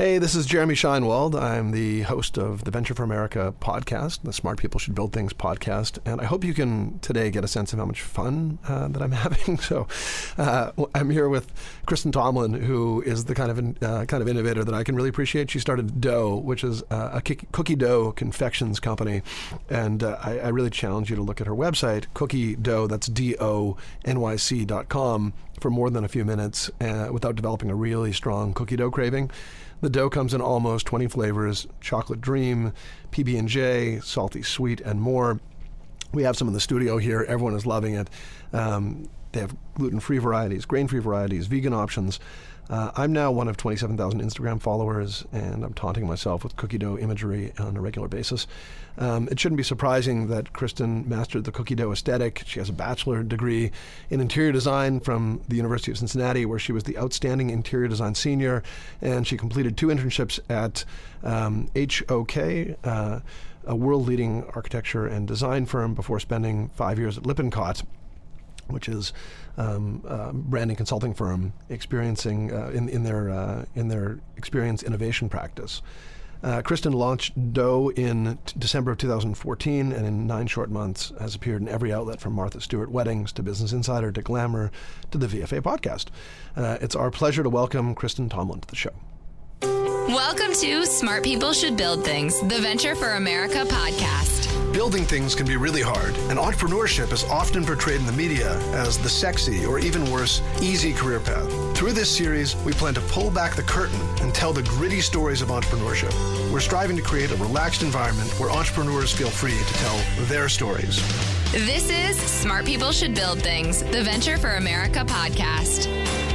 Hey, this is Jeremy Scheinwald. I'm the host of the Venture for America podcast, the Smart People Should Build Things podcast, and I hope you can today get a sense of how much fun uh, that I'm having. So, uh, I'm here with Kristen Tomlan, who is the kind of uh, kind of innovator that I can really appreciate. She started Dough, which is uh, a cookie dough confections company, and uh, I, I, really challenge you to look at her website, Cookie Dough. That's D O N Y C dot com for more than a few minutes uh, without developing a really strong cookie dough craving. The dough comes in almost 20 flavors: chocolate dream, PB and J, salty sweet, and more. We have some in the studio here. Everyone is loving it. Um, they have gluten-free varieties, grain-free varieties, vegan options. Uh, I'm now one of 27,000 Instagram followers, and I'm taunting myself with cookie dough imagery on a regular basis. Um, it shouldn't be surprising that Kristen mastered the cookie dough aesthetic. She has a bachelor degree in interior design from the University of Cincinnati, where she was the outstanding interior design senior, and she completed two internships at um, HOK. Uh, a world leading architecture and design firm before spending five years at Lippincott, which is um, uh, branding consulting firm experiencing uh, in, in their uh, in their experience innovation practice. Uh, Kristen launched Doe in t- December of 2014, and in nine short months has appeared in every outlet from Martha Stewart weddings to Business Insider to Glamour to the VFA podcast. Uh, it's our pleasure to welcome Kristen Tomlan to the show. Welcome to Smart People Should Build Things, the Venture for America podcast. Building things can be really hard, and entrepreneurship is often portrayed in the media as the sexy, or even worse, easy career path. Through this series, we plan to pull back the curtain and tell the gritty stories of entrepreneurship. We're striving to create a relaxed environment where entrepreneurs feel free to tell their stories. This is Smart People Should Build Things, the Venture for America podcast.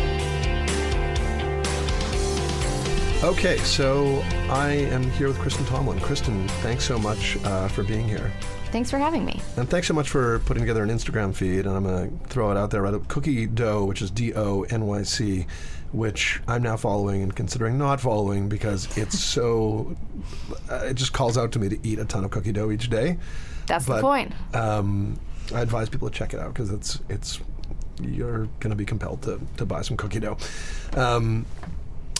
Okay, so I am here with Kristen Tomlan. Kristen, thanks so much uh, for being here. Thanks for having me. And thanks so much for putting together an Instagram feed. And I'm going to throw it out there. Right? up Cookie Dough, which is D O N Y C, which I'm now following and considering not following because it's so. Uh, it just calls out to me to eat a ton of cookie dough each day. That's but, the point. Um, I advise people to check it out because it's it's you're going to be compelled to, to buy some cookie dough. Um,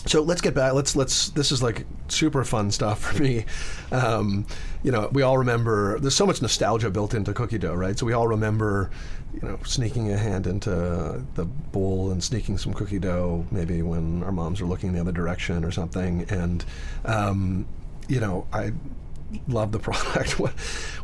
so let's get back. Let's let's. This is like super fun stuff for me. Um, you know, we all remember. There's so much nostalgia built into cookie dough, right? So we all remember, you know, sneaking a hand into the bowl and sneaking some cookie dough, maybe when our moms are looking the other direction or something. And um, you know, I love the product.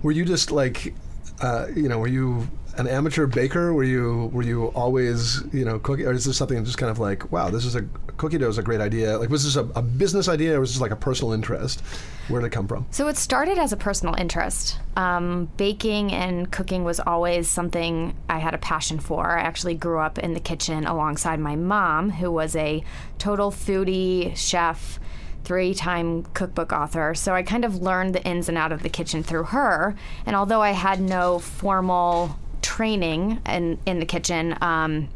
were you just like, uh, you know, were you an amateur baker? Were you were you always you know cooking, or is this something just kind of like wow, this is a cookie dough is a great idea? Like, was this a, a business idea, or was this like a personal interest? Where did it come from? So it started as a personal interest. Um, baking and cooking was always something I had a passion for. I actually grew up in the kitchen alongside my mom, who was a total foodie chef three time cookbook author. So I kind of learned the ins and out of the kitchen through her. And although I had no formal training in, in the kitchen, um,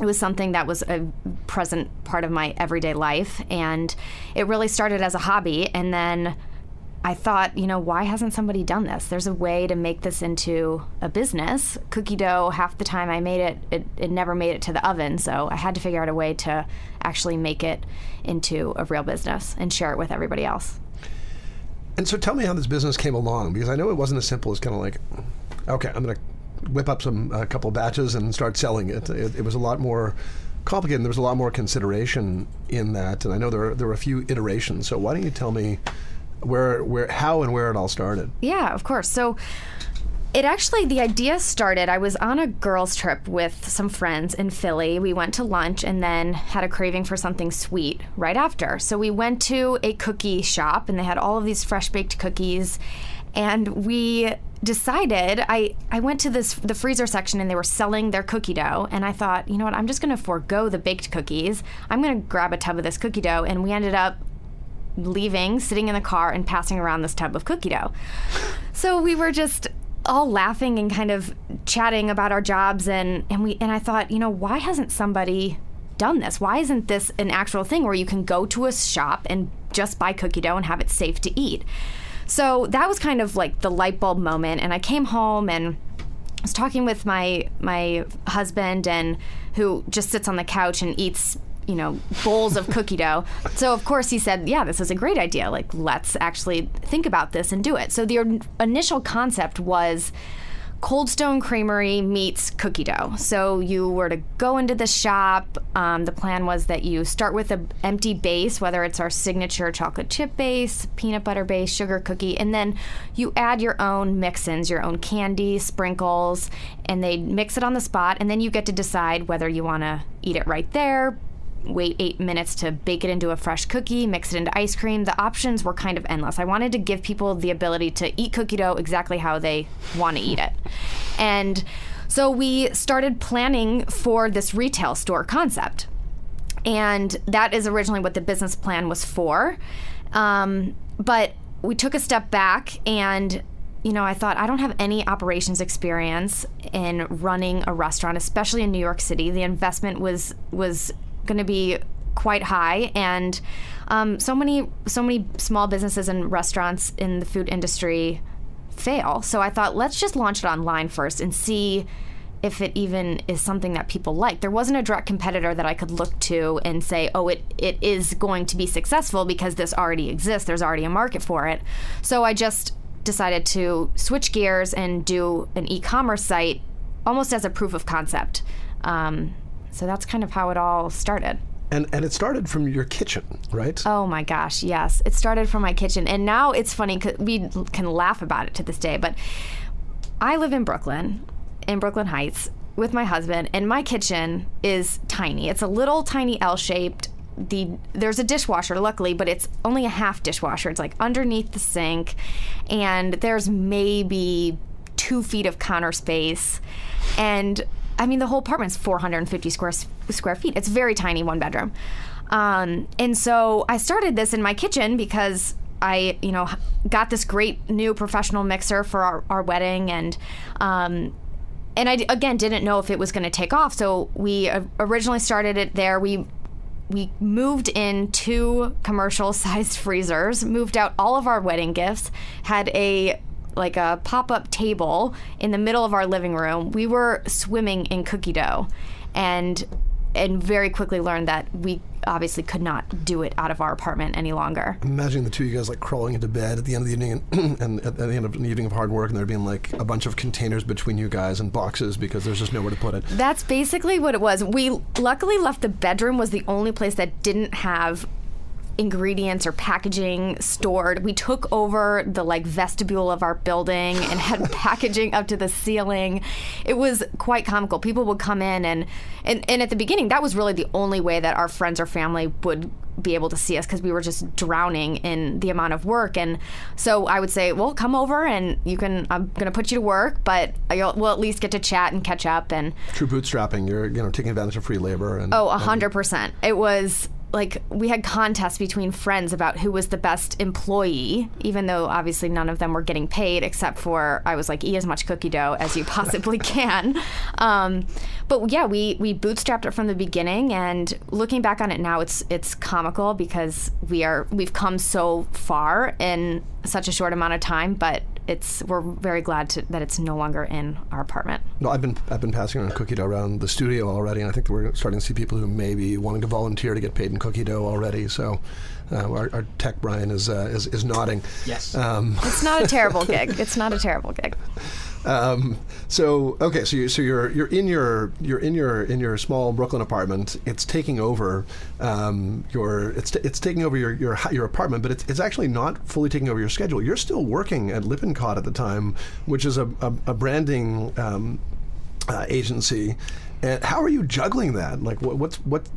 it was something that was a present part of my everyday life. And it really started as a hobby. And then I thought, you know, why hasn't somebody done this? There's a way to make this into a business. Cookie dough, half the time I made it, it, it never made it to the oven. So I had to figure out a way to actually make it into a real business and share it with everybody else. And so tell me how this business came along because I know it wasn't as simple as kind of like, okay, I'm going to whip up some a couple batches and start selling it. It, it was a lot more complicated. There was a lot more consideration in that, and I know there there were a few iterations. So why don't you tell me where where how and where it all started? Yeah, of course. So it actually the idea started i was on a girls trip with some friends in philly we went to lunch and then had a craving for something sweet right after so we went to a cookie shop and they had all of these fresh baked cookies and we decided I, I went to this the freezer section and they were selling their cookie dough and I thought, you know what, I'm just gonna forego the baked cookies. I'm gonna grab a tub of this cookie dough and we ended up leaving, sitting in the car, and passing around this tub of cookie dough. So we were just all laughing and kind of chatting about our jobs and and we and I thought, you know, why hasn't somebody done this? Why isn't this an actual thing where you can go to a shop and just buy cookie dough and have it safe to eat? So that was kind of like the light bulb moment and I came home and I was talking with my my husband and who just sits on the couch and eats you know bowls of cookie dough. So of course he said yeah this is a great idea. Like let's actually think about this and do it. So the initial concept was Cold Stone Creamery meets cookie dough. So you were to go into the shop. Um, the plan was that you start with an empty base, whether it's our signature chocolate chip base, peanut butter base, sugar cookie, and then you add your own mix-ins, your own candy, sprinkles, and they mix it on the spot. And then you get to decide whether you want to eat it right there, wait eight minutes to bake it into a fresh cookie, mix it into ice cream. The options were kind of endless. I wanted to give people the ability to eat cookie dough exactly how they want to eat it. And so we started planning for this retail store concept. And that is originally what the business plan was for. Um, but we took a step back and you know, I thought I don't have any operations experience in running a restaurant, especially in New York City. The investment was was going to be quite high. And um, so many so many small businesses and restaurants in the food industry fail. So i thought let's just launch it online first and see if it even is something that people like. There wasn't a direct competitor that i could look to and say oh it, it is going to be successful because this already exists. There's already a market for it. So i just decided to switch gears and do an e-commerce site almost as a proof of concept. Um, so that's kind of how it all started. And, and it started from your kitchen, right? Oh my gosh, yes. It started from my kitchen. And now it's funny because we can laugh about it to this day. But I live in Brooklyn, in Brooklyn Heights, with my husband, and my kitchen is tiny. It's a little tiny L shaped. The there's a dishwasher, luckily, but it's only a half dishwasher. It's like underneath the sink, and there's maybe two feet of counter space, and I mean, the whole apartment's 450 square square feet. It's very tiny, one bedroom. Um, and so I started this in my kitchen because I, you know, got this great new professional mixer for our, our wedding, and um, and I again didn't know if it was going to take off. So we originally started it there. We we moved in two commercial sized freezers, moved out all of our wedding gifts, had a like a pop up table in the middle of our living room. We were swimming in cookie dough, and and very quickly learned that we obviously could not do it out of our apartment any longer. Imagine the two of you guys like crawling into bed at the end of the evening and, and at the end of an evening of hard work and there being like a bunch of containers between you guys and boxes because there's just nowhere to put it. That's basically what it was. We luckily left the bedroom was the only place that didn't have ingredients or packaging stored. We took over the like vestibule of our building and had packaging up to the ceiling. It was quite comical. People would come in and, and and at the beginning that was really the only way that our friends or family would be able to see us because we were just drowning in the amount of work. And so I would say, well, come over and you can. I'm going to put you to work, but we'll at least get to chat and catch up. And true bootstrapping. You're you know taking advantage of free labor. And oh, hundred percent. It was like we had contests between friends about who was the best employee, even though obviously none of them were getting paid, except for I was like, eat as much cookie dough as you possibly can. Um, but yeah, we we bootstrapped it from the beginning, and looking back on it now, it's it's comical because we are we've come so far in such a short amount of time, but it's we're very glad to, that it's no longer in our apartment. No, I've been I've been passing around cookie dough around the studio already, and I think we're starting to see people who may be wanting to volunteer to get paid in cookie dough already. So. Uh, our, our, tech Brian is, uh, is is nodding. Yes. Um, it's not a terrible gig. It's not a terrible gig. Um, so okay, so you so you're you're in your you're in your in your small Brooklyn apartment. It's taking over um, your it's t- it's taking over your your your apartment, but it's it's actually not fully taking over your schedule. You're still working at Lippincott at the time, which is a a, a branding um, uh, agency. And how are you juggling that? Like, what, what's what?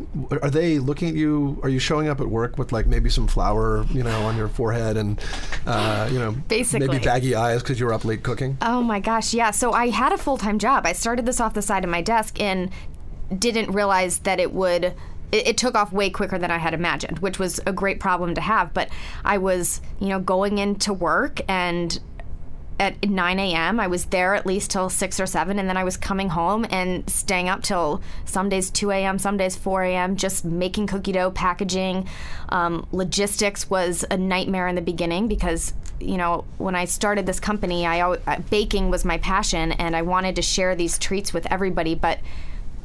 Are they looking at you? Are you showing up at work with like maybe some flour, you know, on your forehead and, uh, you know, basically maybe baggy eyes because you were up late cooking? Oh my gosh, yeah. So I had a full time job. I started this off the side of my desk and didn't realize that it would it, it took off way quicker than I had imagined, which was a great problem to have. But I was, you know, going into work and at 9 a.m. I was there at least till 6 or 7, and then I was coming home and staying up till some days 2 a.m., some days 4 a.m., just making cookie dough, packaging. Um, logistics was a nightmare in the beginning because, you know, when I started this company, I uh, baking was my passion, and I wanted to share these treats with everybody, but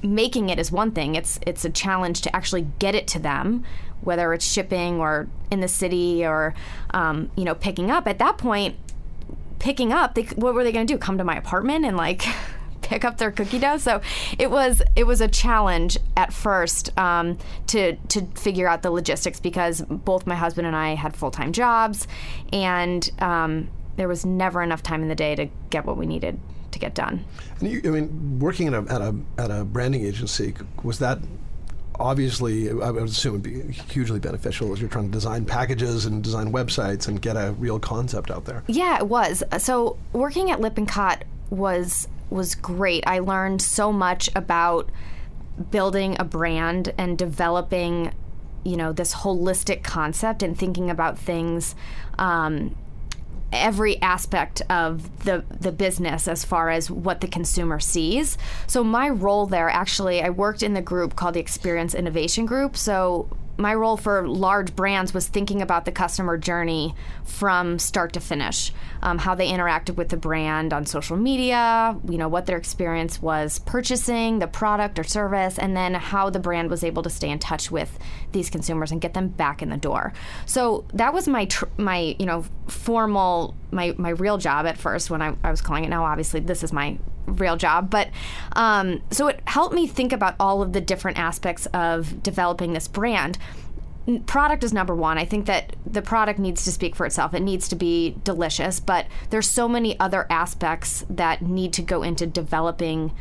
making it is one thing. It's it's a challenge to actually get it to them, whether it's shipping or in the city or um, you know picking up. At that point, picking up, they, what were they going to do? Come to my apartment and like pick up their cookie dough? So it was it was a challenge at first um, to to figure out the logistics because both my husband and I had full time jobs, and um, there was never enough time in the day to get what we needed to get done. You, I mean, working at a, at a at a branding agency was that obviously I would assume would be hugely beneficial as you're trying to design packages and design websites and get a real concept out there. Yeah, it was. So working at Lippincott was was great. I learned so much about building a brand and developing you know this holistic concept and thinking about things um, every aspect of the the business as far as what the consumer sees. So my role there actually I worked in the group called the Experience Innovation Group. So my role for large brands was thinking about the customer journey from start to finish, um, how they interacted with the brand on social media, you know, what their experience was purchasing the product or service, and then how the brand was able to stay in touch with these consumers and get them back in the door. So that was my tr- my you know formal my my real job at first when I, I was calling it. Now obviously this is my real job. But um, so it helped me think about all of the different aspects of developing this brand. Product is number one. I think that the product needs to speak for itself. It needs to be delicious, but there's so many other aspects that need to go into developing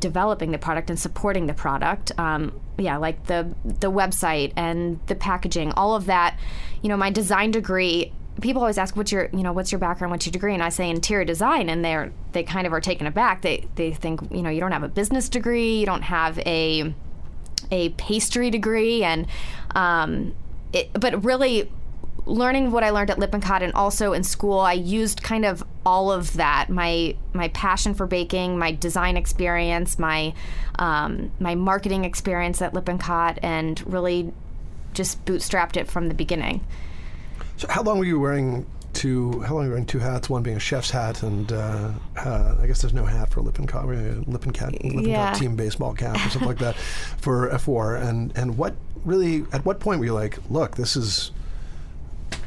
developing the product and supporting the product. Um, yeah, like the the website and the packaging, all of that. You know, my design degree people always ask what's your you know what's your background? What's your degree? And i say interior design. And they're they kind of are taken aback. They they think you know you don't have a business degree you don't have a a pastry degree. And um, it, but really learning what I learned at Lippincott and also in school, I used kind of all of that. My my passion for baking, my design experience, my um, my marketing experience at Lippincott, and really just bootstrapped it from the beginning. So how long were you wearing two? How long were you wearing two hats? One being a chef's hat, and uh, uh, I guess there's no hat for Lippincott, Lippincott, Lippincott yeah. team baseball cap or something like that for F4. And and what really? At what point were you like, look, this is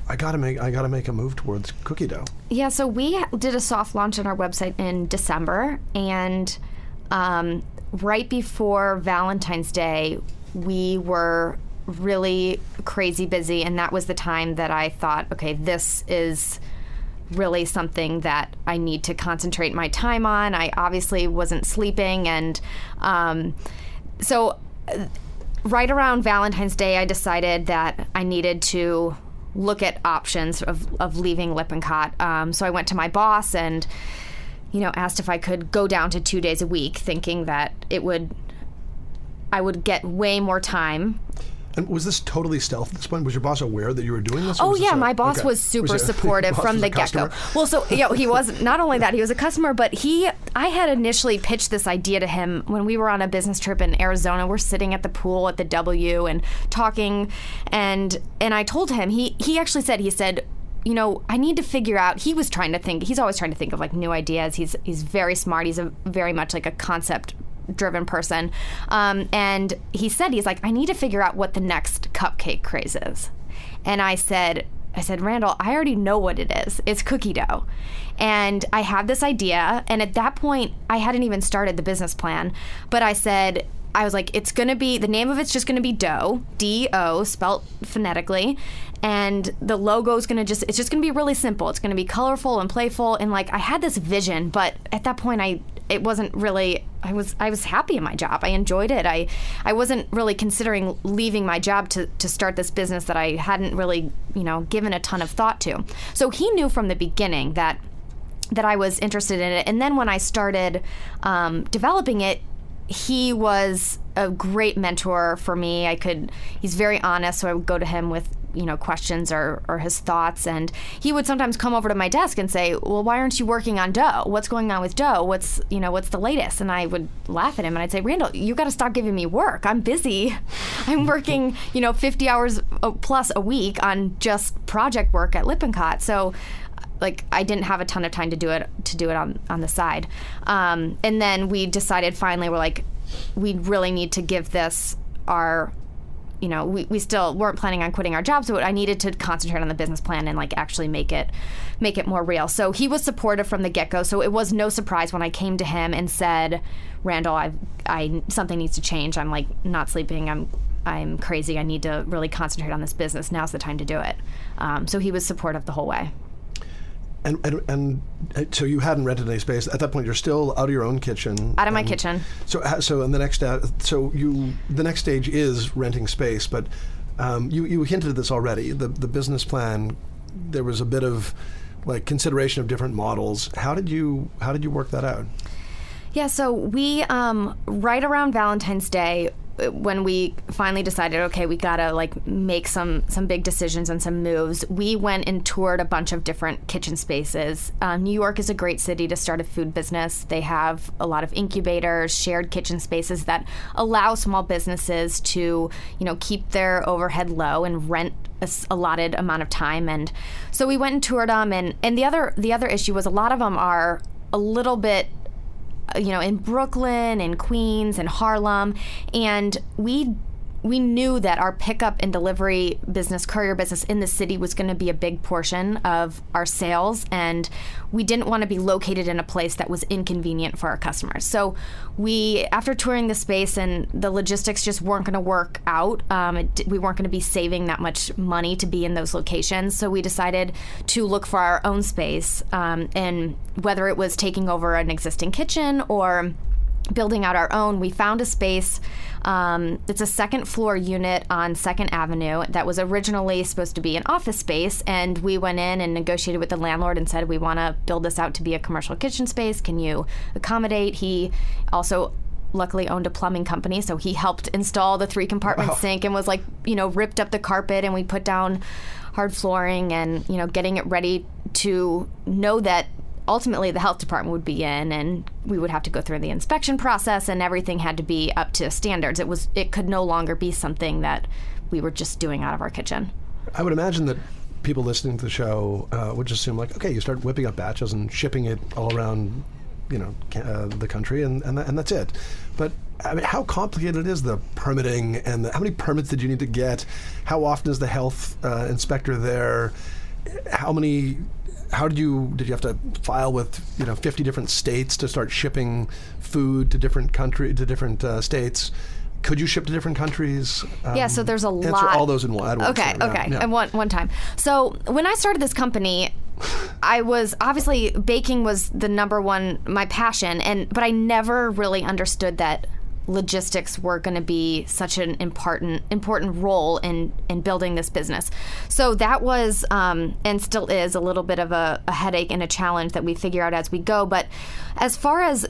I gotta make I gotta make a move towards cookie dough. Yeah, so we did a soft launch on our website in December, and um, right before Valentine's Day, we were really crazy busy, and that was the time that I thought, okay, this is really something that I need to concentrate my time on. I obviously wasn't sleeping, and um, so right around Valentine's Day, I decided that I needed to look at options of, of leaving Lippincott. Um, so I went to my boss and, you know, asked if I could go down to two days a week, thinking that it would, I would get way more time and was this totally stealth at this point? Was your boss aware that you were doing this? Oh this yeah, a, my boss okay. was super was supportive from the get go. Well, so yeah, he was not only that he was a customer, but he I had initially pitched this idea to him when we were on a business trip in Arizona. We're sitting at the pool at the W and talking, and and I told him he he actually said he said you know, I need to figure out. He was trying to think. He's always trying to think of like new ideas. He's he's very smart. He's a very much like a concept driven person. Um, and he said, he's like, I need to figure out what the next cupcake craze is. And I said, I said, Randall, I already know what it is. It's cookie dough. And I have this idea. And at that point, I hadn't even started the business plan. But I said, I was like, it's going to be, the name of it's just going to be dough, D O, spelt phonetically. And the logo is going to just, it's just going to be really simple. It's going to be colorful and playful. And like, I had this vision, but at that point, I, it wasn't really I was I was happy in my job. I enjoyed it. I I wasn't really considering leaving my job to to start this business that I hadn't really, you know, given a ton of thought to. So he knew from the beginning that that I was interested in it. And then when I started um, developing it, he was a great mentor for me. I could, he's very honest, so I would go to him with you know questions or, or his thoughts and he would sometimes come over to my desk and say well why aren't you working on dough? What's going on with dough? What's you know what's the latest? And i would laugh at him and i'd say randall you got to stop giving me work. I'm busy. I'm working you know 50 hours uh, plus a week on just project work at lippincott. So like I didn't have a ton of time to do it to do it on on the side. Um, and then we decided finally we're like we really need to give this our you know, we, we still weren't planning on quitting our jobs, but I needed to concentrate on the business plan and like actually make it make it more real. So he was supportive from the get go. So it was no surprise when I came to him and said, Randall, I I something needs to change. I'm like not sleeping. I'm I'm crazy. I need to really concentrate on this business. Now's the time to do it. Um, so he was supportive the whole way. And, and, and uh, so you hadn't rented any space at that point. You're still out of your own kitchen. Out of my kitchen. So so in the next uh, so you the next stage is renting space, but um, you you hinted at this already. The the business plan there was a bit of like consideration of different models. How did you how did you work that out? Yeah, so we um, right around Valentine's Day when we finally decided okay we gotta like make some some big decisions and some moves we went and toured a bunch of different kitchen spaces. Um, new york is a great city to start a food business. They have a lot of incubators shared kitchen spaces that allow small businesses to you know keep their overhead low and rent a allotted amount of time. And so we went and toured them and and the other the other issue was a lot of them are a little bit you know, in Brooklyn and Queens and Harlem, and we we knew that our pickup and delivery business, courier business in the city was going to be a big portion of our sales. And we didn't want to be located in a place that was inconvenient for our customers. So we, after touring the space and the logistics just weren't going to work out, um, it, we weren't going to be saving that much money to be in those locations. So we decided to look for our own space. Um, and whether it was taking over an existing kitchen or building out our own, we found a space. Um, it's a second floor unit on Second Avenue that was originally supposed to be an office space, and we went in and negotiated with the landlord and said we want to build this out to be a commercial kitchen space. Can you accommodate? He also luckily owned a plumbing company, so he helped install the three compartment wow. sink and was like, you know, ripped up the carpet and we put down hard flooring and you know getting it ready to know that ultimately the health department would be in and we would have to go through the inspection process and everything had to be up to standards it was it could no longer be something that we were just doing out of our kitchen i would imagine that people listening to the show uh, would just assume like okay you start whipping up batches and shipping it all around you know uh, the country and and, th- and that's it but I mean, how complicated is the permitting and the, how many permits did you need to get? How often is the health uh, inspector there? How many how did you did you have to file with you know 50 different states to start shipping food to different country to different uh, states? Could you ship to different countries? Um, yeah, so um, there's a answer lot. all those in one. Okay, okay, yeah. and one one time. So when I started this company, I was obviously baking was the number one my passion, and but I never really understood that logistics were going to be such an important important role in in building this business. So that was um, and still is a little bit of a, a headache and a challenge that we figure out as we go. But as far as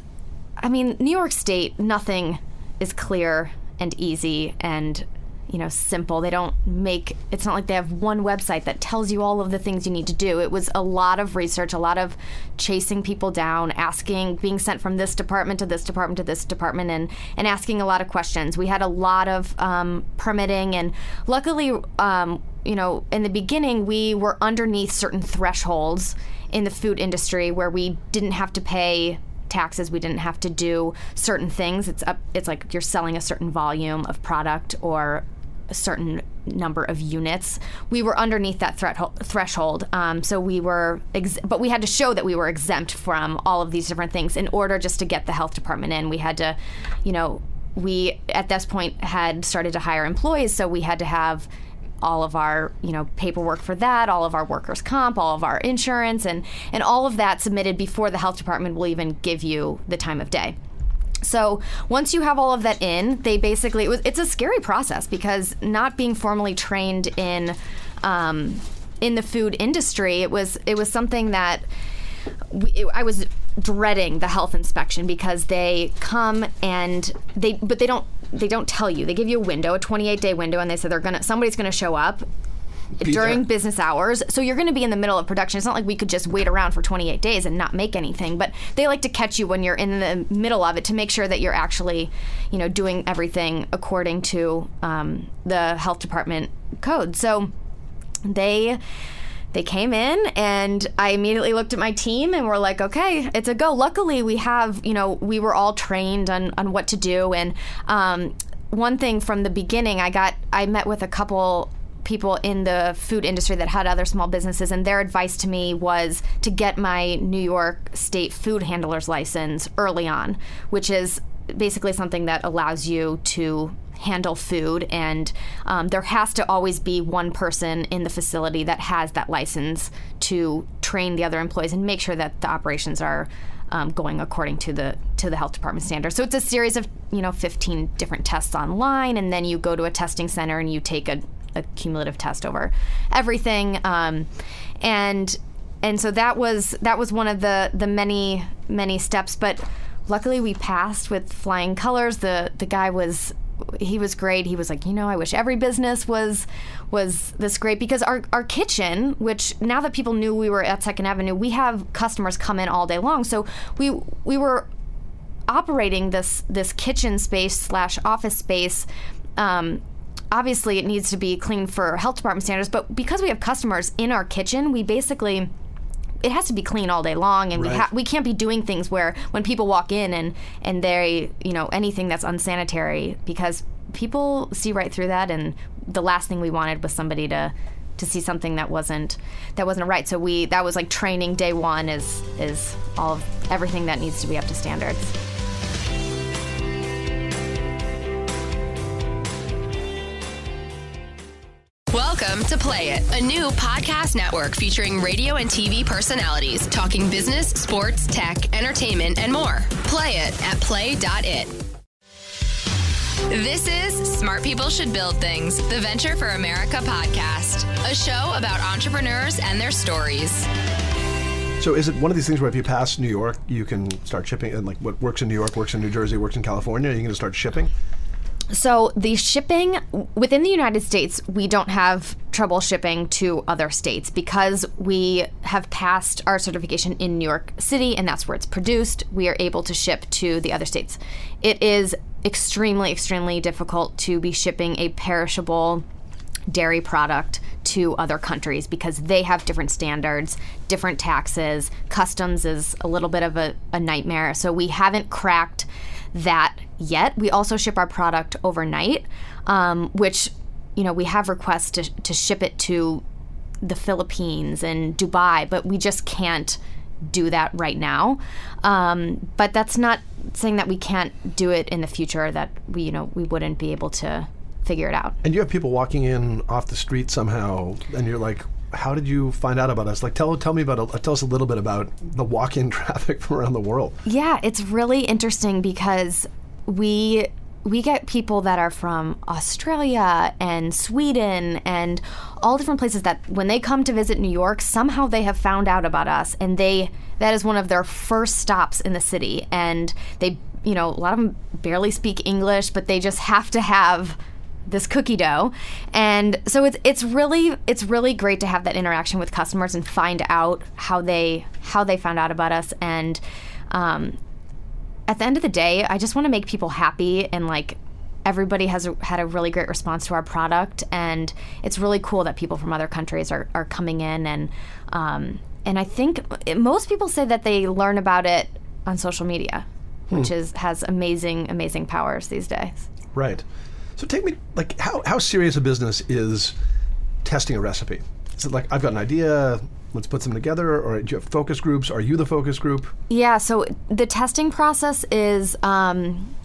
I mean, New York State, nothing is clear and easy and you know simple they don't make it's not like they have one website that tells you all of the things you need to do it was a lot of research a lot of chasing people down asking being sent from this department to this department to this department and and asking a lot of questions we had a lot of um, permitting and luckily um, you know in the beginning we were underneath certain thresholds in the food industry where we didn't have to pay taxes. We didn't have to do certain things. It's up. It's like you're selling a certain volume of product or a certain number of units. We were underneath that threshold, um, so we were, ex- but we had to show that we were exempt from all of these different things in order just to get the health department in. We had to, you know, we at this point had started to hire employees, so we had to have all of our you know paperwork for that all of our workers comp all of our insurance and and all of that submitted before the health department will even give you the time of day so once you have all of that in, they basically it was, it's a scary process because not being formally trained in um, in the food industry, it was it was something that we, it, I was dreading the health inspection because they come and they but they don't they don't tell you. They give you a window, a 28 day window, and they say they're gonna somebody's gonna show up during there. business hours. So you're going to be in the middle of production. It's not like we could just wait around for 28 days and not make anything, but they like to catch you when you're in the middle of it to make sure that you're actually, you know, doing everything according to um, the health department code. So they they came in and I immediately looked at my team and we're like, okay, it's a go. Luckily, we have, you know, we were all trained on, on what to do. And um, one thing from the beginning, I got, I met with a couple people in the food industry that had other small businesses, and their advice to me was to get my New York State food handler's license early on, which is basically something that allows you to handle food and um, there has to always be one person in the facility that has that license to train the other employees and make sure that the operations are um, going according to the to the health department standards. So it's a series of you know 15 different tests online, and then you go to a testing center and you take a, a cumulative test over everything. Um, and and so that was that was one of the the many many steps, but luckily we passed with flying colors. The the guy was he was great. He was like, you know, I wish every business was was this great because our our kitchen, which now that people knew we were at Second Avenue, we have customers come in all day long. So we we were operating this this kitchen space slash office space. Um, obviously, it needs to be clean for health department standards, but because we have customers in our kitchen, we basically it has to be clean all day long, and we ha- we can't be doing things where when people walk in and and they you know anything that's unsanitary because people see right through that, and the last thing we wanted was somebody to to see something that wasn't that wasn't right. So we that was like training day one is is all of everything that needs to be up to standards. Welcome to Play It, a new podcast network featuring radio and TV personalities talking business, sports, tech, entertainment, and more. Play it at play.it. This is Smart People Should Build Things, the Venture for America podcast, a show about entrepreneurs and their stories. So is it one of these things where if you pass New York, you can start shipping, and like what works in New York works in New Jersey, works in California, you can just start shipping? So the shipping within the United States, we don't have trouble shipping to other states because we have passed our certification in New York City and that's where it's produced. We are able to ship to the other states. It is extremely, extremely difficult to be shipping a perishable dairy product to other countries because they have different standards, different taxes. Customs is a little bit of a, a nightmare. So we haven't cracked that yet. We also ship our product overnight, um, which, you know, we have requests to, to ship it to the Philippines and Dubai, but we just can't do that right now. Um, but that's not saying that we can't do it in the future, that we, you know, we wouldn't be able to figure it out. And you have people walking in off the street somehow, and you're like, "How did you find out about us?" Like, tell tell me about tell us a little bit about the walk-in traffic from around the world. Yeah, it's really interesting because we we get people that are from Australia and Sweden and all different places that when they come to visit New York, somehow they have found out about us. And they that is one of their first stops in the city. And they you know, a lot of them barely speak English, but they just have to have this cookie dough. And so it's it's really it's really great to have that interaction with customers and find out how they how they found out about us. And um, at the end of the day i just want to make people happy and like everybody has had a really great response to our product and it's really cool that people from other countries are, are coming in and um, and i think most people say that they learn about it on social media which is has amazing amazing powers these days Right. So take me like how how serious a business is testing a recipe? Is it like I've got an idea, let's put them together, or do you have focus groups? Are you the focus group? Yeah, so the testing process is um,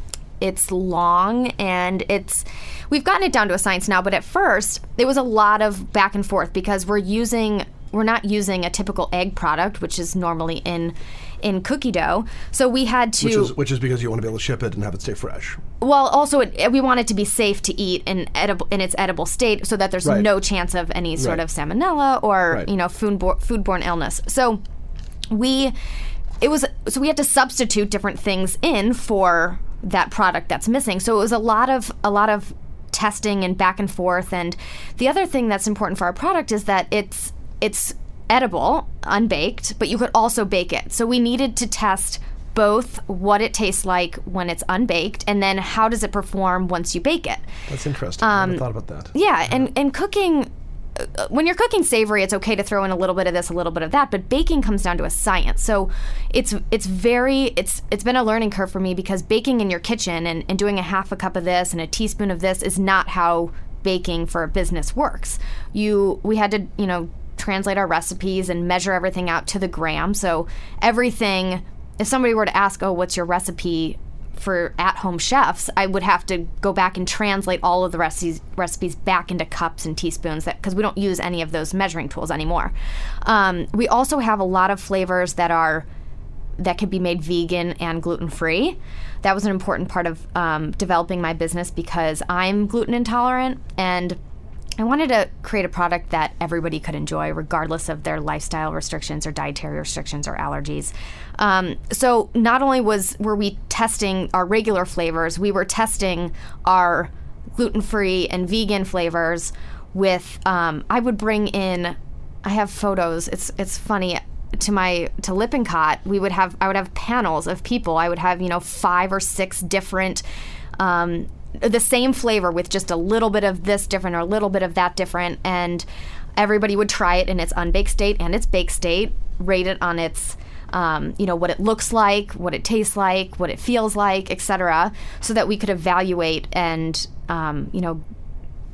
it's long and it's we've gotten it down to a science now, but at first it was a lot of back and forth because we're using we're not using a typical egg product, which is normally in in cookie dough. So we had to Which is which is because you want to be able to ship it and have it stay fresh. well, also it, we want it to be safe to eat in edible in its edible state, so that there's Right. no chance of any sort Right. of salmonella or Right. you know foodborne foodborne illness. So we it was so we had to substitute different things in for that product that's missing. So it was a lot of a lot of testing and back and forth. And the other thing that's important for our product is that it's it's edible, unbaked, but you could also bake it. So we needed to test both what it tastes like when it's unbaked and then how does it perform once you bake it. That's interesting. I Um, never thought about that. Yeah, and and cooking uh, when you're cooking savory, it's okay to throw in a little bit of this, a little bit of that, but baking comes down to a science. So it's it's very it's it's been a learning curve for me because baking in your kitchen and, and doing a half a cup of this and a teaspoon of this is not how baking for a business works. You we had to, you know, translate our recipes and measure everything out to the gram. So everything if somebody were to ask, "Oh, what's your recipe?" for at-home chefs, I would have to go back and translate all of the recipes recipes back into cups and teaspoons because we don't use any of those measuring tools anymore. Um, we also have a lot of flavors that are that could be made vegan and gluten free. That was an important part of um, developing my business because I'm gluten intolerant and I wanted to create a product that everybody could enjoy, regardless of their lifestyle restrictions or dietary restrictions or allergies. Um, so not only was were we testing our regular flavors, we were testing our gluten-free and vegan flavors with. Um, I would bring in. I have photos. It's it's funny to my to Lippincott. We would have I would have panels of people. I would have you know five or six different. Um, the same flavor with just a little bit of this different or a little bit of that different and everybody would try it in its unbaked state and its baked state rate it on its um, you know what it looks like what it tastes like what it feels like etc so that we could evaluate and um, you know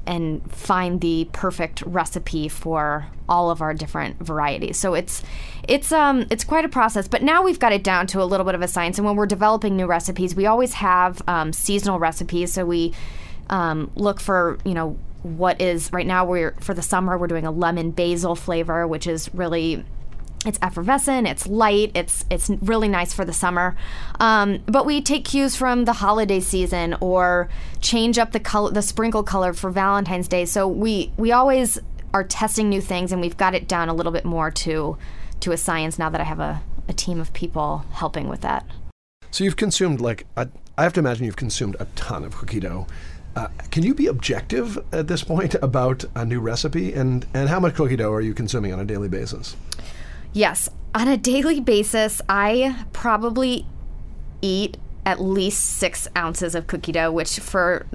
and find the perfect recipe for all of our different varieties. So it's it's um it's quite a process, but now we've got it down to a little bit of a science. And when we're developing new recipes, we always have um, seasonal recipes. So we um, look for you know what is right now we're for the summer we're doing a lemon basil flavor, which is really it's effervescent, it's light, it's it's really nice for the summer. Um, but we take cues from the holiday season or change up the color, the sprinkle color for Valentine's Day. So we we always are testing new things, and we've got it down a little bit more to to a science now that I have a, a team of people helping with that. So you've consumed like a, I have to imagine you've consumed a ton of cookie dough. Uh, can you be objective at this point about a new recipe and and how much cookie dough are you consuming on a daily basis? Yes, on a daily basis, I probably eat at least six ounces of cookie dough, which for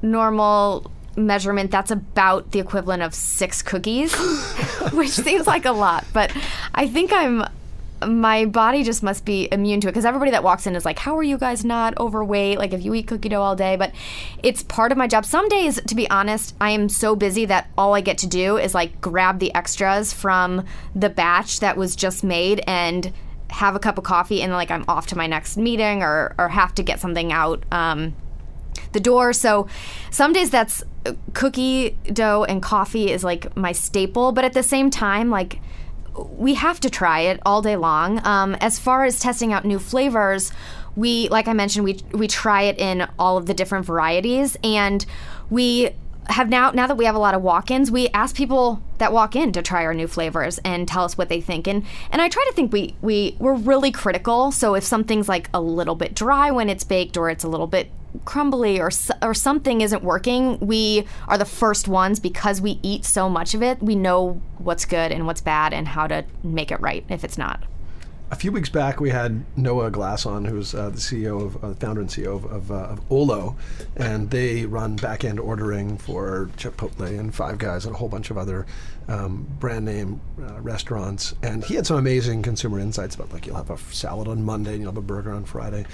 normal measurement, that's about the equivalent of six cookies, which seems like a lot. But I think I'm. My body just must be immune to it because everybody that walks in is like, How are you guys not overweight? Like, if you eat cookie dough all day. But it's part of my job. Some days, to be honest, I am so busy that all I get to do is like grab the extras from the batch that was just made and have a cup of coffee and like I'm off to my next meeting or, or have to get something out um, the door. So some days that's uh, cookie dough and coffee is like my staple, but at the same time, like we have to try it all day long. Um, as far as testing out new flavors, we, like I mentioned, we we try it in all of the different varieties, and we have now now that we have a lot of walk-ins, we ask people that walk in to try our new flavors and tell us what they think. And and I try to think we we we're really critical. So if something's like a little bit dry when it's baked, or it's a little bit crumbly or or something isn't working, we are the first ones because we eat so much of it. We know what's good and what's bad and how to make it right if it's not. A few weeks back, we had Noah Glass on, who's uh, the CEO of, uh, founder and CEO of, of, uh, of Olo, and they run back end ordering for Chipotle and Five Guys and a whole bunch of other um, brand name uh, restaurants. And he had some amazing consumer insights about like you'll have a salad on Monday and you'll have a burger on Friday.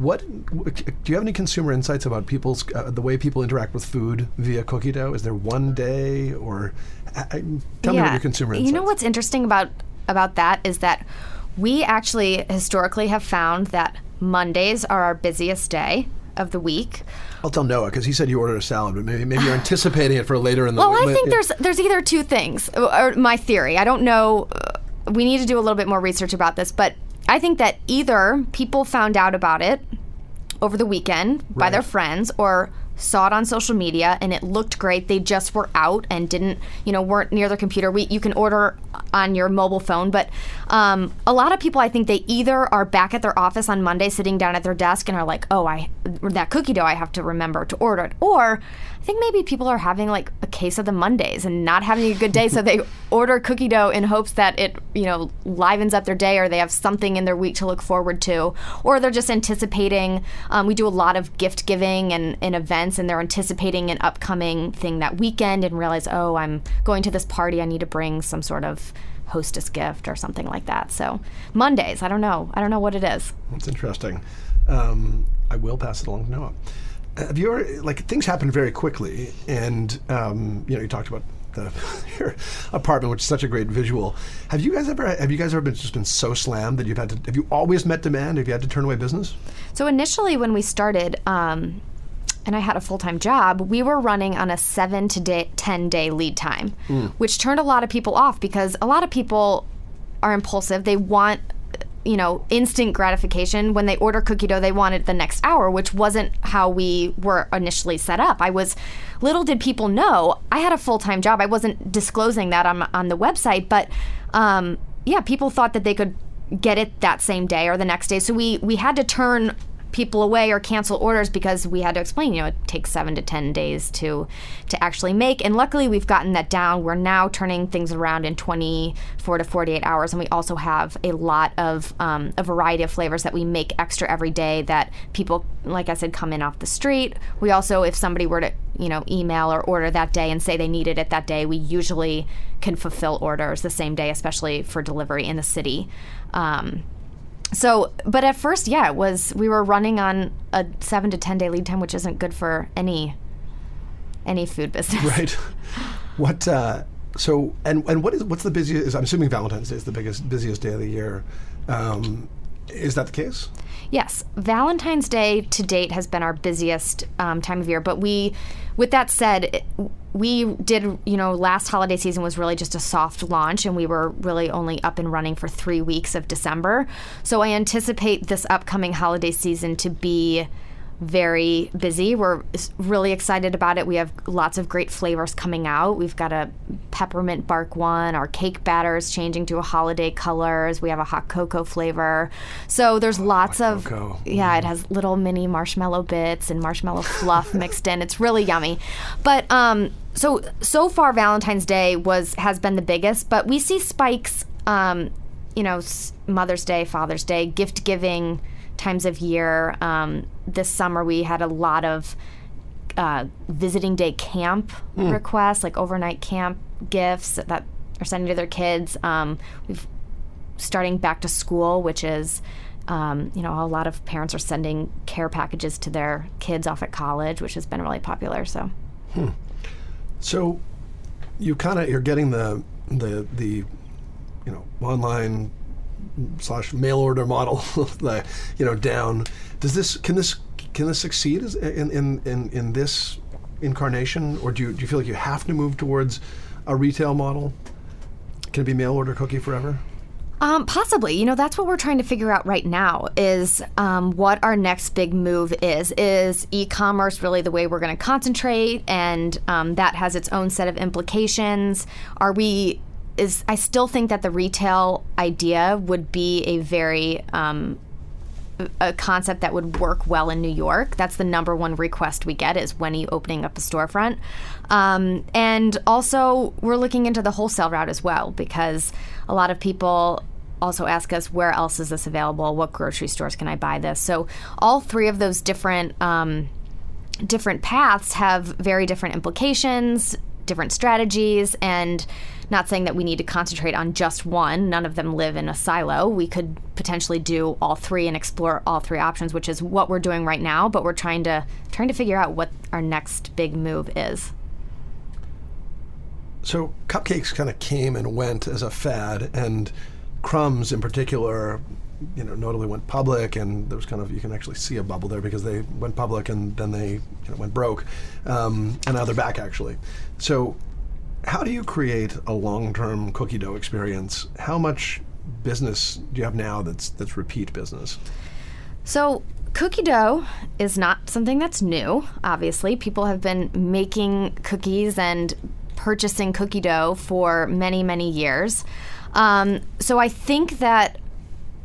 What do you have any consumer insights about people's uh, the way people interact with food via cookie dough? Is there one day or I, I- tell me what your consumer insights? Are? You know what's interesting about about that is that we actually historically have found that Mondays are our busiest day of the week. I'll tell Noah because he said you ordered a salad, but maybe maybe you're anticipating it for later in the. Week. Well, week. I think Yeah. there's there's either two things, or my theory. I don't know. We need to do a little bit more research about this, but I think that either people found out about it over the weekend by their friends, or saw it on social media and it looked great. They just were out and didn't, you know, weren't near their computer. We you can order on your mobile phone. But um, a lot of people, I think, they either are back at their office on Monday, sitting down at their desk, and are like, "Oh, I that cookie dough, I have to remember to order it," or I think maybe people are having like a case of the Mondays and not having a good day, so they order cookie dough in hopes that it, you know, livens up their day, or they have something in their week to look forward to, or they're just anticipating. Um, we do a lot of gift giving and, and events, and they're anticipating an upcoming thing that weekend, and realize, oh, I'm going to this party, I need to bring some sort of hostess gift or something like that. So Mondays, I don't know, I don't know what it is. That's interesting. Um, I will pass it along to Noah. Have you ever like things happen very quickly, and um, you know you talked about the your apartment, which is such a great visual. Have you guys ever have you guys ever been just been so slammed that you've had to have you always met demand? Have you had to turn away business? So initially, when we started. Um, and I had a full time job, we were running on a seven to day, 10 day lead time, mm. which turned a lot of people off because a lot of people are impulsive. They want you know, instant gratification. When they order cookie dough, they want it the next hour, which wasn't how we were initially set up. I was, little did people know, I had a full time job. I wasn't disclosing that on, on the website, but um, yeah, people thought that they could get it that same day or the next day. So we, we had to turn people away or cancel orders because we had to explain, you know, it takes seven to 10 days to, to actually make. And luckily, we've gotten that down. We're now turning things around in 24 to 48 hours. And we also have a lot of um, a variety of flavors that we make extra every day that people, like I said, come in off the street. We also, if somebody were to, you know, email or order that day and say they needed it that day, we usually can fulfill orders the same day, especially for delivery in the city. Um, so but at first yeah it was we were running on a seven to ten day lead time which isn't good for any any food business. Right. What uh so and and what is what's the busiest i'm assuming valentine's day is the biggest busiest day of the year. Um is that the case? Yes, Valentine's Day to date has been our busiest um, time of year. But we, with that said, we did, you know, last holiday season was really just a soft launch, and we were really only up and running for three weeks of December. So I anticipate this upcoming holiday season to be very busy. We're really excited about it. We have lots of great flavors coming out. We've got a peppermint bark one. Our cake batter is changing to a holiday colors. We have a hot cocoa flavor. So there's oh, lots of cocoa. yeah. It has little mini marshmallow bits and marshmallow fluff mixed in. It's really yummy. But um, so so far Valentine's Day was has been the biggest, but we see spikes. Um, you know, Mother's Day, Father's Day, gift giving times of year. Um, this summer we had a lot of uh, visiting day camp mm. requests, like overnight camp gifts that are sending to their kids. Um, we've starting back to school, which is. Um, you know, a lot of parents are sending care packages to their kids off at college, which has been really popular. So, hmm. so you kind of you're getting the the the you know online slash mail order model, you know, down. Does this can this can this succeed in in in, in this incarnation, or do you do you feel like you have to move towards a retail model? Can it be mail order cookie forever? Um, possibly. You know, that's what we're trying to figure out right now is um, what our next big move is. Is e commerce really the way we're going to concentrate? And um, that has its own set of implications. Are we is I still think that the retail idea would be a very um, a concept that would work well in New York. That's the number one request we get is when are you opening up a storefront? Um, and also, we're looking into the wholesale route as well because a lot of people also ask us where else is this available? What grocery stores can I buy this? So all three of those different um, different paths have very different implications, different strategies, and not saying that we need to concentrate on just one. None of them live in a silo. We could potentially do all three and explore all three options, which is what we're doing right now. But we're trying to trying to figure out what our next big move is. So cupcakes kind of came and went as a fad, and crumbs in particular you know, notably went public, and there was kind of you can actually see a bubble there because they went public and then they you know, went broke, um, and now they're back actually. So, how do you create a long-term cookie dough experience? How much business do you have now that's that's repeat business? So cookie dough is not something that's new. Obviously, people have been making cookies and purchasing cookie dough for many many years. Um, so I think that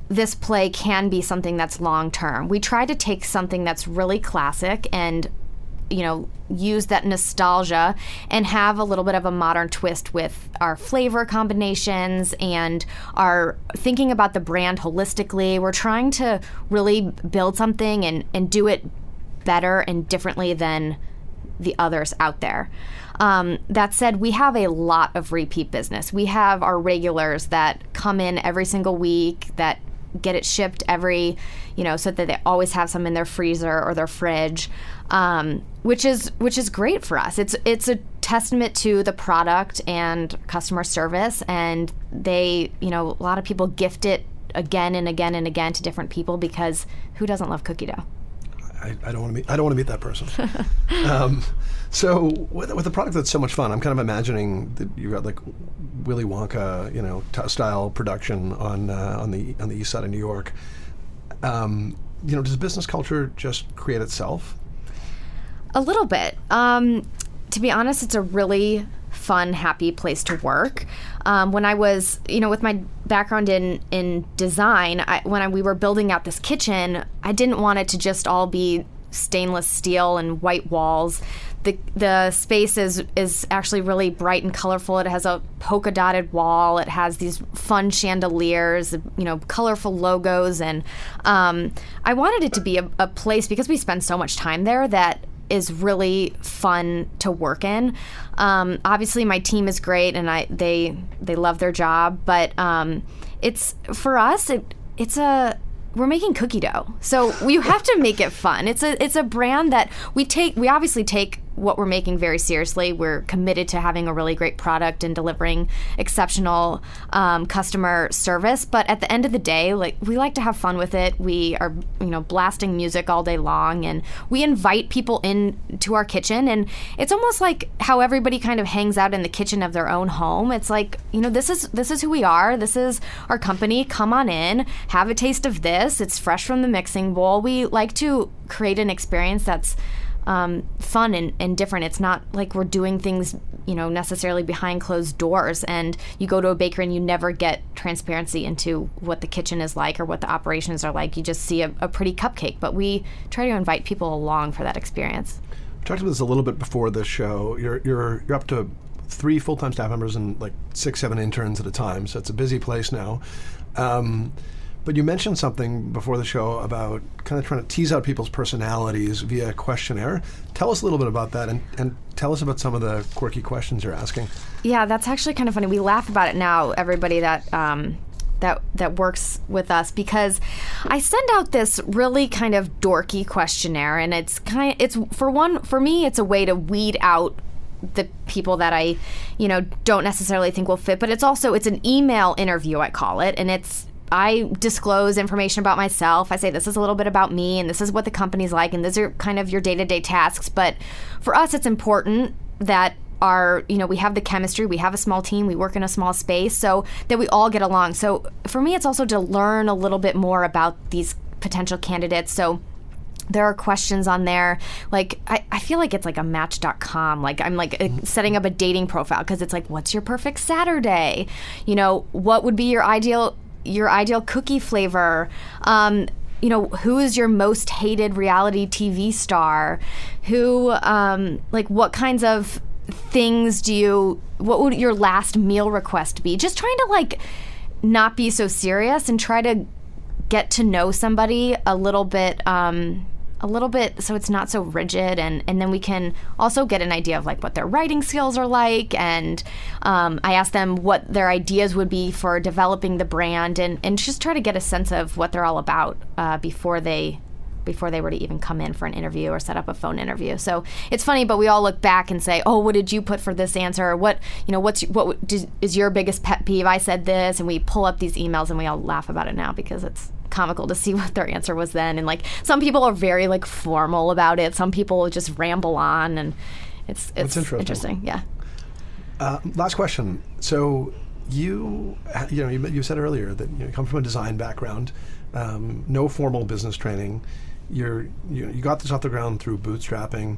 this play can be something that's long term. We try to take something that's really classic and you know use that nostalgia and have a little bit of a modern twist with our flavor combinations and our thinking about the brand holistically. We're trying to really build something and, and do it better and differently than the others out there. Um, that said we have a lot of repeat business. We have our regulars that come in every single week that get it shipped every, you know, so that they always have some in their freezer or their fridge, um, which is which is great for us. It's it's a testament to the product and customer service, and they, you know, a lot of people gift it again and again and again to different people because who doesn't love cookie dough? I, I don't want to meet. I don't want to meet that person. um, so with, with a product that's so much fun, I'm kind of imagining that you got like Willy Wonka, you know, t- style production on uh, on the on the east side of New York. Um, you know, does business culture just create itself? A little bit. Um, to be honest, it's a really fun, happy place to work. Um, when I was, you know, with my background in in design, I, when I, we were building out this kitchen, I didn't want it to just all be stainless steel and white walls. The, the space is is actually really bright and colorful. It has a polka dotted wall. It has these fun chandeliers, you know, colorful logos, and um, I wanted it to be a, a place because we spend so much time there that is really fun to work in. Um, obviously, my team is great, and I they they love their job. But um, it's for us, it, it's a we're making cookie dough, so you have to make it fun. It's a it's a brand that we take. We obviously take what we're making very seriously. We're committed to having a really great product and delivering exceptional um, customer service. But at the end of the day, like we like to have fun with it. We are, you know, blasting music all day long, and we invite people in to our kitchen. And it's almost like how everybody kind of hangs out in the kitchen of their own home. It's like, you know, this is this is who we are. This is our company. Come on in, have a taste of this. It's fresh from the mixing bowl. We like to create an experience that's um, fun and, and different. It's not like we're doing things, you know, necessarily behind closed doors. And you go to a bakery and you never get transparency into what the kitchen is like or what the operations are like. You just see a, a pretty cupcake. But we try to invite people along for that experience. We talked about this a little bit before the show. You're you're you're up to three full time staff members and like six seven interns at a time. So it's a busy place now. Um, but you mentioned something before the show about kind of trying to tease out people's personalities via questionnaire. Tell us a little bit about that and, and tell us about some of the quirky questions you're asking. Yeah, that's actually kind of funny. We laugh about it now, everybody that. Um, that, that works with us because I send out this really kind of dorky questionnaire and it's kind it's for one for me it's a way to weed out the people that I, you know, don't necessarily think will fit. But it's also it's an email interview I call it, and it's I disclose information about myself. I say this is a little bit about me and this is what the company's like and these are kind of your day-to-day tasks, but for us it's important that our you know we have the chemistry. We have a small team. We work in a small space so that we all get along. So for me it's also to learn a little bit more about these potential candidates. So there are questions on there. Like I, I feel like it's like a match.com like i'm like uh, setting up a dating profile because it's like what's your perfect saturday? You know what would be your ideal your ideal cookie flavor. Um, you know, who is your most hated reality TV star? Who, um, like, what kinds of things do you, what would your last meal request be? Just trying to, like, not be so serious and try to get to know somebody a little bit. Um, a little bit so it's not so rigid and and then we can also get an idea of like what their writing skills are like and um, i ask them what their ideas would be for developing the brand and and just try to get a sense of what they're all about uh, before they before they were to even come in for an interview or set up a phone interview. So it's funny, but we all look back and say, "Oh, what did you put for this answer? What you know? What's what is your biggest pet peeve?" I said this, and we pull up these emails and we all laugh about it now because it's comical to see what their answer was then. And like some people are very like formal about it. Some people just ramble on, and it's it's interesting. interesting. Yeah. Uh, last question. So you you know you, you said earlier that you, know, you come from a design background, um, no formal business training. You're you, you got this off the ground through bootstrapping.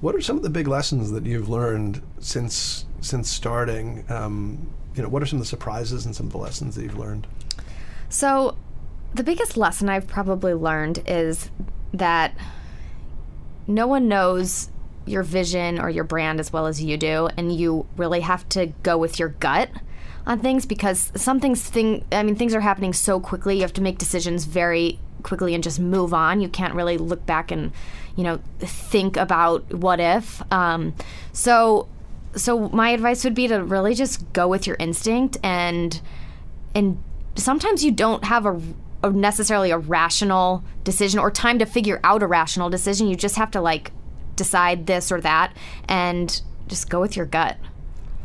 What are some of the big lessons that you've learned since since starting? Um, you know, what are some of the surprises and some of the lessons that you've learned? So, the biggest lesson I've probably learned is that no one knows your vision or your brand as well as you do, and you really have to go with your gut on things because some things thing I mean things are happening so quickly. You have to make decisions very quickly and just move on. You can't really look back and you know think about what if. Um, so so my advice would be to really just go with your instinct and and sometimes you don't have a, necessarily a rational decision or time to figure out a rational decision. You just have to like decide this or that and just go with your gut.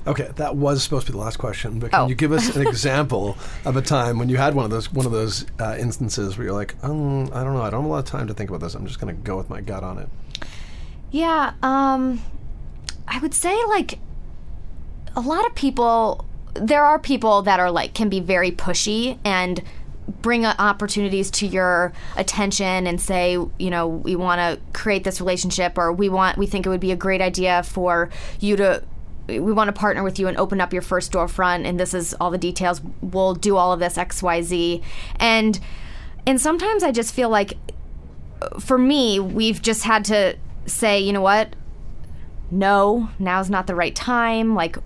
Okay, that was supposed to be the last question, but can Oh. you give us an example of a time when you had one of those one of those uh, instances where you're like, um, I don't know, I don't have a lot of time to think about this. I'm just going to go with my gut on it. Yeah, um I would say like a lot of people there are people that are like can be very pushy and bring opportunities to your attention and say, you know, we want to create this relationship or we want we think it would be a great idea for you to we want to partner with you and open up your first storefront and this is all the details we'll do all of this xyz and and sometimes i just feel like for me, we've just had to say, you know what? No, now's not the right time. Like,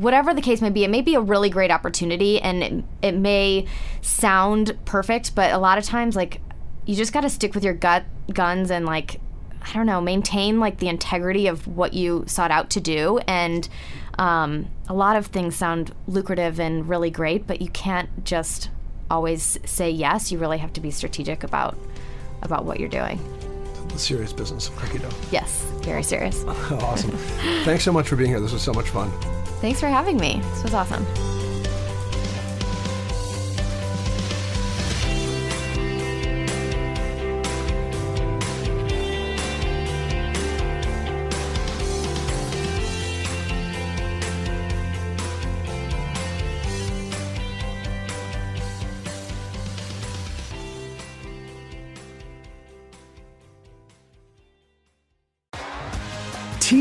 whatever the case may be, it may be a really great opportunity and it, it may sound perfect, but a lot of times, like, you just got to stick with your gut guns and, like, I don't know, maintain like the integrity of what you sought out to do. And um, a lot of things sound lucrative and really great, but you can't just always say yes. You really have to be strategic about about what you're doing. The serious business of cookie dough. Yes, very serious. awesome. Thanks so much for being here. This was so much fun. Thanks for having me. This was awesome.